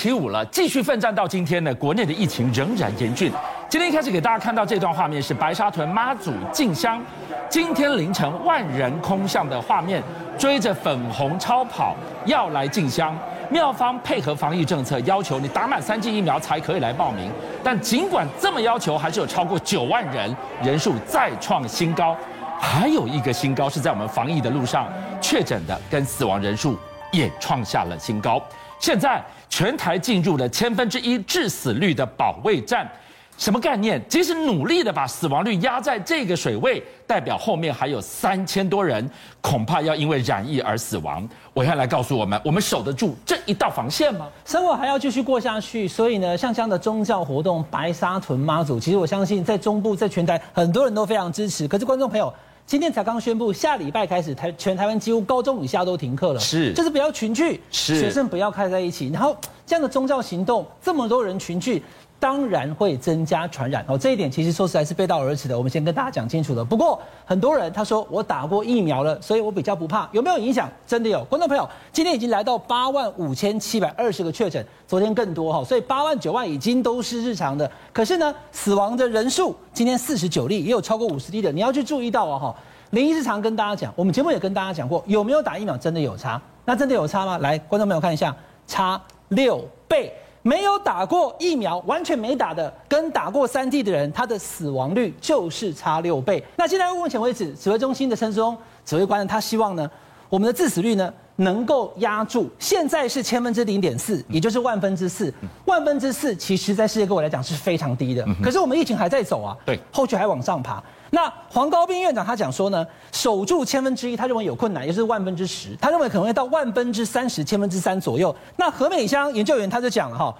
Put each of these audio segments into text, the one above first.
起舞了，继续奋战到今天呢，国内的疫情仍然严峻。今天一开始给大家看到这段画面是白沙屯妈祖进香，今天凌晨万人空巷的画面，追着粉红超跑要来进香。庙方配合防疫政策，要求你打满三剂疫苗才可以来报名。但尽管这么要求，还是有超过九万人，人数再创新高。还有一个新高是在我们防疫的路上，确诊的跟死亡人数也创下了新高。现在全台进入了千分之一致死率的保卫战，什么概念？即使努力的把死亡率压在这个水位，代表后面还有三千多人恐怕要因为染疫而死亡。我要来告诉我们，我们守得住这一道防线吗？生活还要继续过下去，所以呢，像这样的宗教活动，白沙屯妈祖，其实我相信在中部，在全台很多人都非常支持。可是观众朋友。今天才刚宣布，下礼拜开始台全台湾几乎高中以下都停课了，是，就是不要群聚，是，学生不要开在一起，然后这样的宗教行动，这么多人群聚。当然会增加传染哦，这一点其实说实在是背道而驰的。我们先跟大家讲清楚了。不过很多人他说我打过疫苗了，所以我比较不怕。有没有影响？真的有。观众朋友，今天已经来到八万五千七百二十个确诊，昨天更多哈，所以八万九万已经都是日常的。可是呢，死亡的人数今天四十九例，也有超过五十例的。你要去注意到哦哈。林医师常跟大家讲，我们节目也跟大家讲过，有没有打疫苗真的有差？那真的有差吗？来，观众朋友看一下，差六倍。没有打过疫苗，完全没打的，跟打过三剂的人，他的死亡率就是差六倍。那现在目前为止，指挥中心的陈松指挥官呢，他希望呢，我们的致死率呢能够压住。现在是千分之零点四，也就是万分之四。万分之四，其实在世界各国来讲是非常低的。可是我们疫情还在走啊，对，后续还往上爬。那黄高斌院长他讲说呢，守住千分之一，他认为有困难，也就是万分之十，他认为可能会到万分之三十、千分之三左右。那何美香研究员他就讲了哈，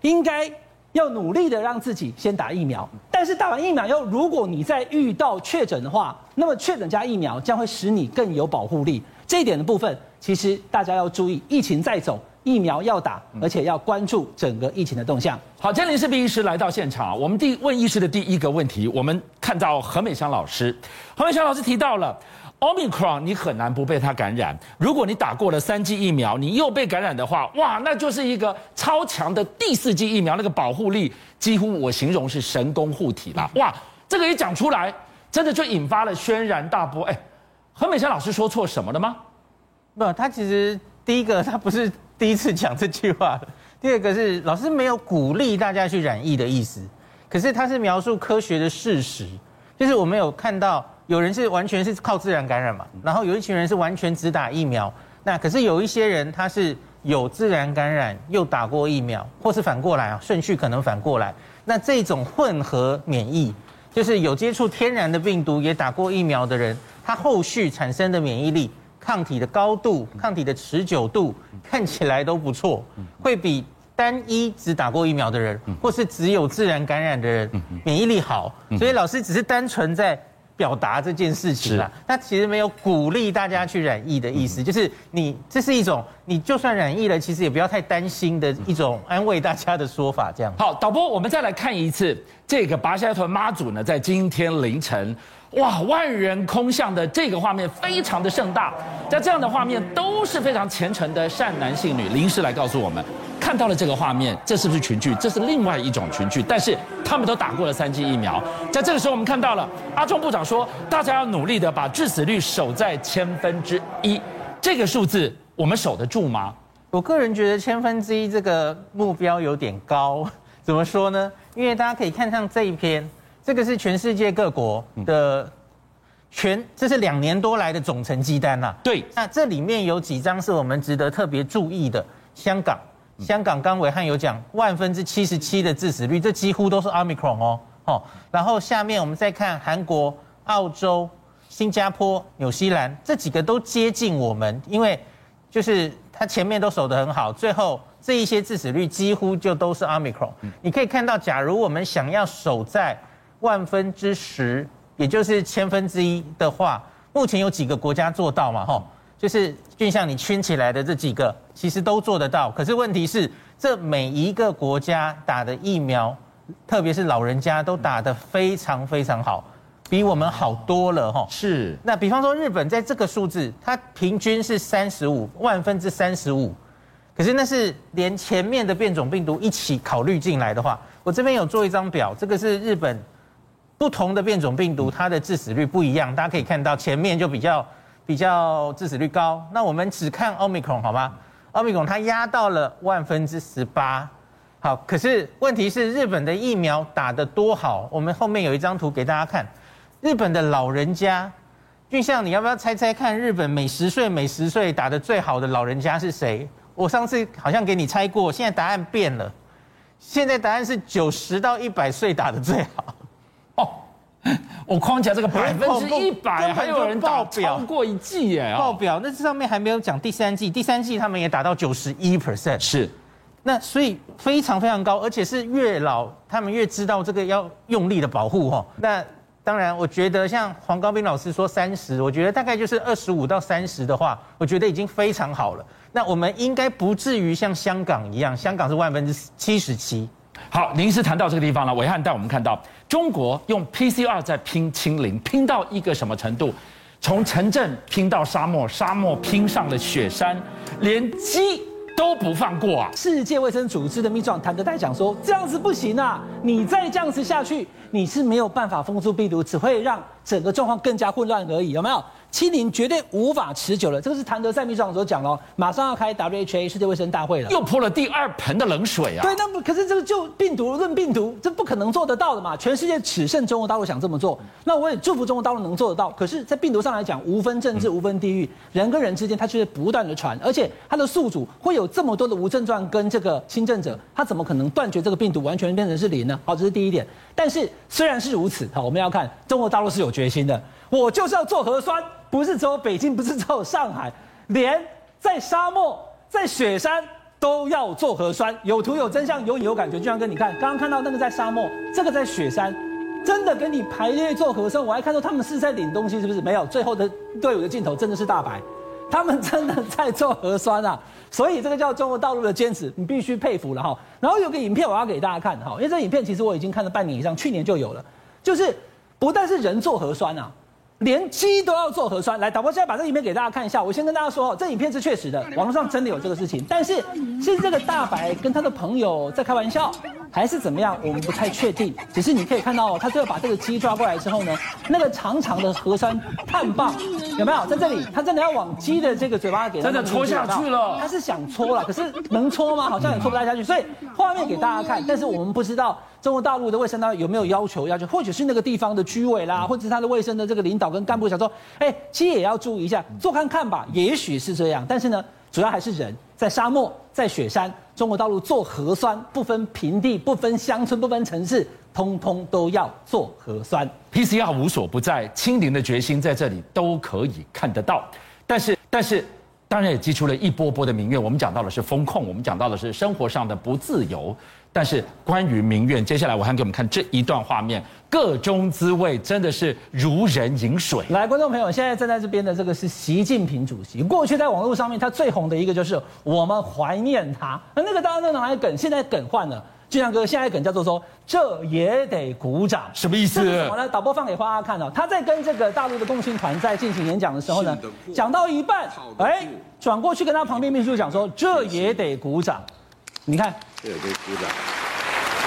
应该要努力的让自己先打疫苗，但是打完疫苗以后，如果你再遇到确诊的话，那么确诊加疫苗将会使你更有保护力。这一点的部分，其实大家要注意，疫情在走。疫苗要打，而且要关注整个疫情的动向。好，今天林氏璧医师来到现场，我们第问医师的第一个问题，我们看到何美香老师，何美香老师提到了奥密克戎你很难不被它感染。如果你打过了三剂疫苗，你又被感染的话，哇，那就是一个超强的第四剂疫苗，那个保护力几乎我形容是神功护体啦。哇，这个一讲出来，真的就引发了轩然大波。哎，何美乡老师说错什么了吗？不，他其实第一个他不是。第一次讲这句话，第二个是老师没有鼓励大家去染疫的意思，可是他是描述科学的事实，就是我们有看到有人是完全是靠自然感染嘛，然后有一群人是完全只打疫苗，那可是有一些人他是有自然感染又打过疫苗，或是反过来啊，顺序可能反过来，那这种混合免疫，就是有接触天然的病毒也打过疫苗的人，他后续产生的免疫力。抗体的高度、抗体的持久度看起来都不错，会比单一只打过疫苗的人，或是只有自然感染的人免疫力好。所以老师只是单纯在表达这件事情啦，他其实没有鼓励大家去染疫的意思，就是你这是一种你就算染疫了，其实也不要太担心的一种安慰大家的说法。这样。好，导播，我们再来看一次这个白沙屯妈祖呢，在今天凌晨。哇，万人空巷的这个画面非常的盛大，在这样的画面都是非常虔诚的善男信女。林医师来告诉我们，看到了这个画面，这是不是群聚？这是另外一种群聚，但是他们都打过了三剂疫苗。在这个时候，我们看到了阿中部长说，大家要努力的把致死率守在千分之一，这个数字我们守得住吗？我个人觉得千分之一这个目标有点高，怎么说呢？因为大家可以看上这一篇。这个是全世界各国的全，这是两年多来的总成绩单呐。对，那这里面有几张是我们值得特别注意的。香港，香港刚伟汉有讲万分之七十七的致死率，这几乎都是 Omicron 哦。哦，然后下面我们再看韩国、澳洲、新加坡、纽西兰这几个都接近我们，因为就是它前面都守得很好，最后这一些致死率几乎就都是 Omicron。你可以看到，假如我们想要守在万分之十，也就是千分之一的话，目前有几个国家做到嘛？吼，就是就像你圈起来的这几个，其实都做得到。可是问题是，这每一个国家打的疫苗，特别是老人家都打得非常非常好，比我们好多了，吼。是。那比方说日本在这个数字，它平均是三十五万分之三十五，可是那是连前面的变种病毒一起考虑进来的话，我这边有做一张表，这个是日本不同的变种病毒，它的致死率不一样，大家可以看到前面就比较比较致死率高。那我们只看奥密克戎好吗？奥密克戎它压到了万分之十八。好，可是问题是日本的疫苗打得多好？我们后面有一张图给大家看，日本的老人家，俊相，你要不要猜猜看，日本每十岁每十岁打得最好的老人家是谁？我上次好像给你猜过，现在答案变了，现在答案是九十到一百岁打得最好。哦，我框起来这个百分之一百，还有人爆表超过一季耶！爆表那这上面还没有讲第三季，第三季他们也达到九十一 percent，是。那所以非常非常高，而且是越老他们越知道这个要用力的保护哈。那当然，我觉得像黄高斌老师说三十，我觉得大概就是二十五到三十的话，我觉得已经非常好了。那我们应该不至于像香港一样，香港是万分之七十七。好，您是谈到这个地方了，伟汉带我们看到中国用 PCR 在拼清零，拼到一个什么程度？从城镇拼到沙漠，沙漠拼上了雪山，连鸡都不放过啊！世界卫生组织的秘书长谭德塞讲说，这样子不行啊，你再这样子下去，你是没有办法封住病毒，只会让整个状况更加混乱而已，有没有？清零绝对无法持久了，这个是谭德塞秘书长所讲的哦。马上要开 WHA 世界卫生大会了，又泼了第二盆的冷水啊！对，那么可是这个就病毒论病毒，这不可能做得到的嘛。全世界只剩中国大陆想这么做，那我也祝福中国大陆能做得到。可是，在病毒上来讲，无分政治，无分地域，人跟人之间，它却是不断的传，而且它的宿主会有这么多的无症状跟这个轻症者，他怎么可能断绝这个病毒完全变成是零呢？好，这是第一点。但是虽然是如此，好，我们要看中国大陆是有决心的，我就是要做核酸。不是只有北京，不是只有上海，连在沙漠、在雪山都要做核酸，有图有真相，有影有感觉。就像跟你看，刚刚看到那个在沙漠，这个在雪山，真的跟你排队做核酸。我还看到他们是在领东西，是不是？没有，最后的队伍的镜头真的是大白，他们真的在做核酸啊！所以这个叫中国大陆的坚持，你必须佩服了哈。然后有个影片我要给大家看哈，因为这影片其实我已经看了半年以上，去年就有了，就是不但是人做核酸啊。连鸡都要做核酸，来，导播现在把这个影片给大家看一下。我先跟大家说，这影片是确实的，网络上真的有这个事情。但是是这个大白跟他的朋友在开玩笑，还是怎么样？我们不太确定。只是你可以看到，他最后把这个鸡抓过来之后呢，那个长长的核酸碳棒有没有在这里？他真的要往鸡的这个嘴巴给他真的戳下去了。他是想戳了，可是能戳吗？好像也戳不太下去。所以画面给大家看，但是我们不知道。中国大陆的卫生单位有没有要求？要求或者是那个地方的居委啦，或者是他的卫生的这个领导跟干部想说，哎，其实也要注意一下，做看看吧，也许是这样。但是呢，主要还是人在沙漠、在雪山，中国大陆做核酸，不分平地、不分乡村、不分城市，通通都要做核酸。PCR 无所不在，清零的决心在这里都可以看得到。但是，但是。当然也激出了一波波的民怨。我们讲到的是风控，我们讲到的是生活上的不自由。但是关于民怨，接下来我还给我们看这一段画面，个中滋味真的是如人饮水。来，观众朋友，现在站在这边的这个是习近平主席。过去在网络上面他最红的一个就是我们怀念他，那那个大家都拿来梗，现在梗换了。俊亮哥，现在梗叫做说，这也得鼓掌，什么意思？什么呢？导播放给花花看哦。他在跟这个大陆的共青团在进行演讲的时候呢，讲到一半，哎，转过去跟他旁边秘书讲说，这也得鼓掌。你看，这也得鼓掌。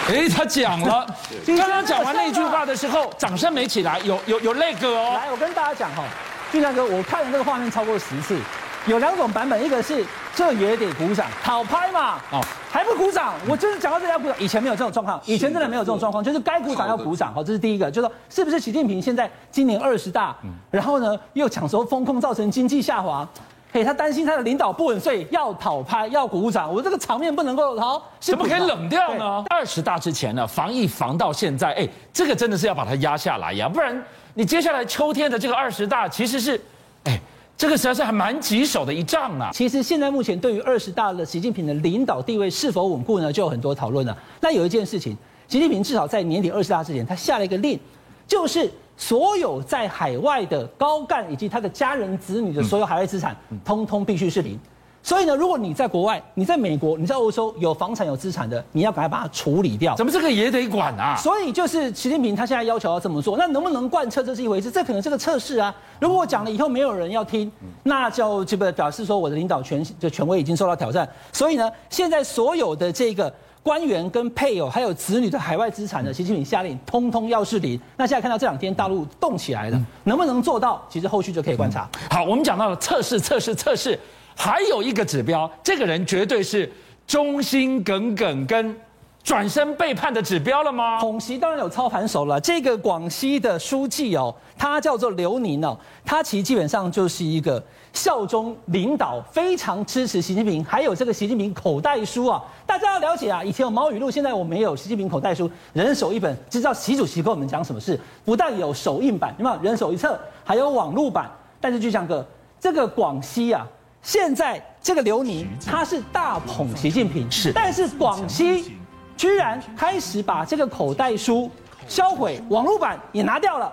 哎，他讲了，刚刚讲完那句话的时候，掌声没起来，有有有那个哦。来，我跟大家讲哈，俊亮哥，我看了这个画面超过十次。有两种版本，一个是这也得鼓掌，好拍嘛，哦，还不鼓掌，我就是讲到这里要鼓掌。以前没有这种状况，以前真的没有这种状况，就是该鼓掌要鼓掌。好，这是第一个，就是说是不是习近平现在今年二十大，然后呢又讲说风控造成经济下滑，嘿，他担心他的领导不稳，所以要讨拍要鼓掌。我这个场面不能够好，怎么可以冷掉呢？二十大之前呢，防疫防到现在，哎，这个真的是要把它压下来呀，不然你接下来秋天的这个二十大其实是，哎。这个实在是还蛮棘手的一仗啊！其实现在目前对于二十大的习近平的领导地位是否稳固呢，就有很多讨论了。那有一件事情，习近平至少在年底二十大之前，他下了一个令，就是所有在海外的高干以及他的家人子女的所有海外资产，通通必须是零。所以呢，如果你在国外，你在美国，你在欧洲有房产有资产的，你要赶快把它处理掉。怎么这个也得管啊？所以就是习近平他现在要求要这么做，那能不能贯彻这是一回事，这可能是个测试啊。如果我讲了以后没有人要听，那就这个表示说我的领导权的权威已经受到挑战。所以呢，现在所有的这个官员跟配偶还有子女的海外资产呢，习近平下令通通要是零。那现在看到这两天大陆动起来了，能不能做到？其实后续就可以观察。好，我们讲到了测试，测试，测试。还有一个指标，这个人绝对是忠心耿耿跟转身背叛的指标了吗？恐袭当然有操盘手了，这个广西的书记哦，他叫做刘宁哦，他其实基本上就是一个效忠领导，非常支持习近平，还有这个习近平口袋书啊，大家要了解啊，以前有毛语录，现在我没有习近平口袋书，人手一本，知道习主席跟我们讲什么事，不但有手印版，有没有人手一册，还有网络版，但是就像个这个广西啊。现在这个刘宁他是大捧习近平，是，但是广西居然开始把这个口袋书销毁，网络版也拿掉了，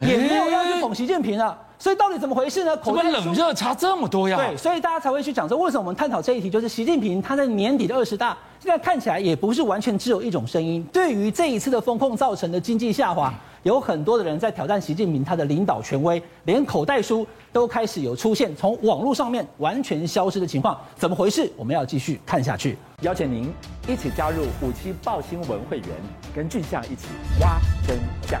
也没有要去捧习近平了。所以到底怎么回事呢？口袋冷热差这么多呀？对，所以大家才会去讲说，为什么我们探讨这一题，就是习近平他在年底的二十大，现在看起来也不是完全只有一种声音。对于这一次的风控造成的经济下滑，有很多的人在挑战习近平他的领导权威，连口袋书都开始有出现从网络上面完全消失的情况。怎么回事？我们要继续看下去。邀请您一起加入五七报新闻会员，跟俊相一起挖真相。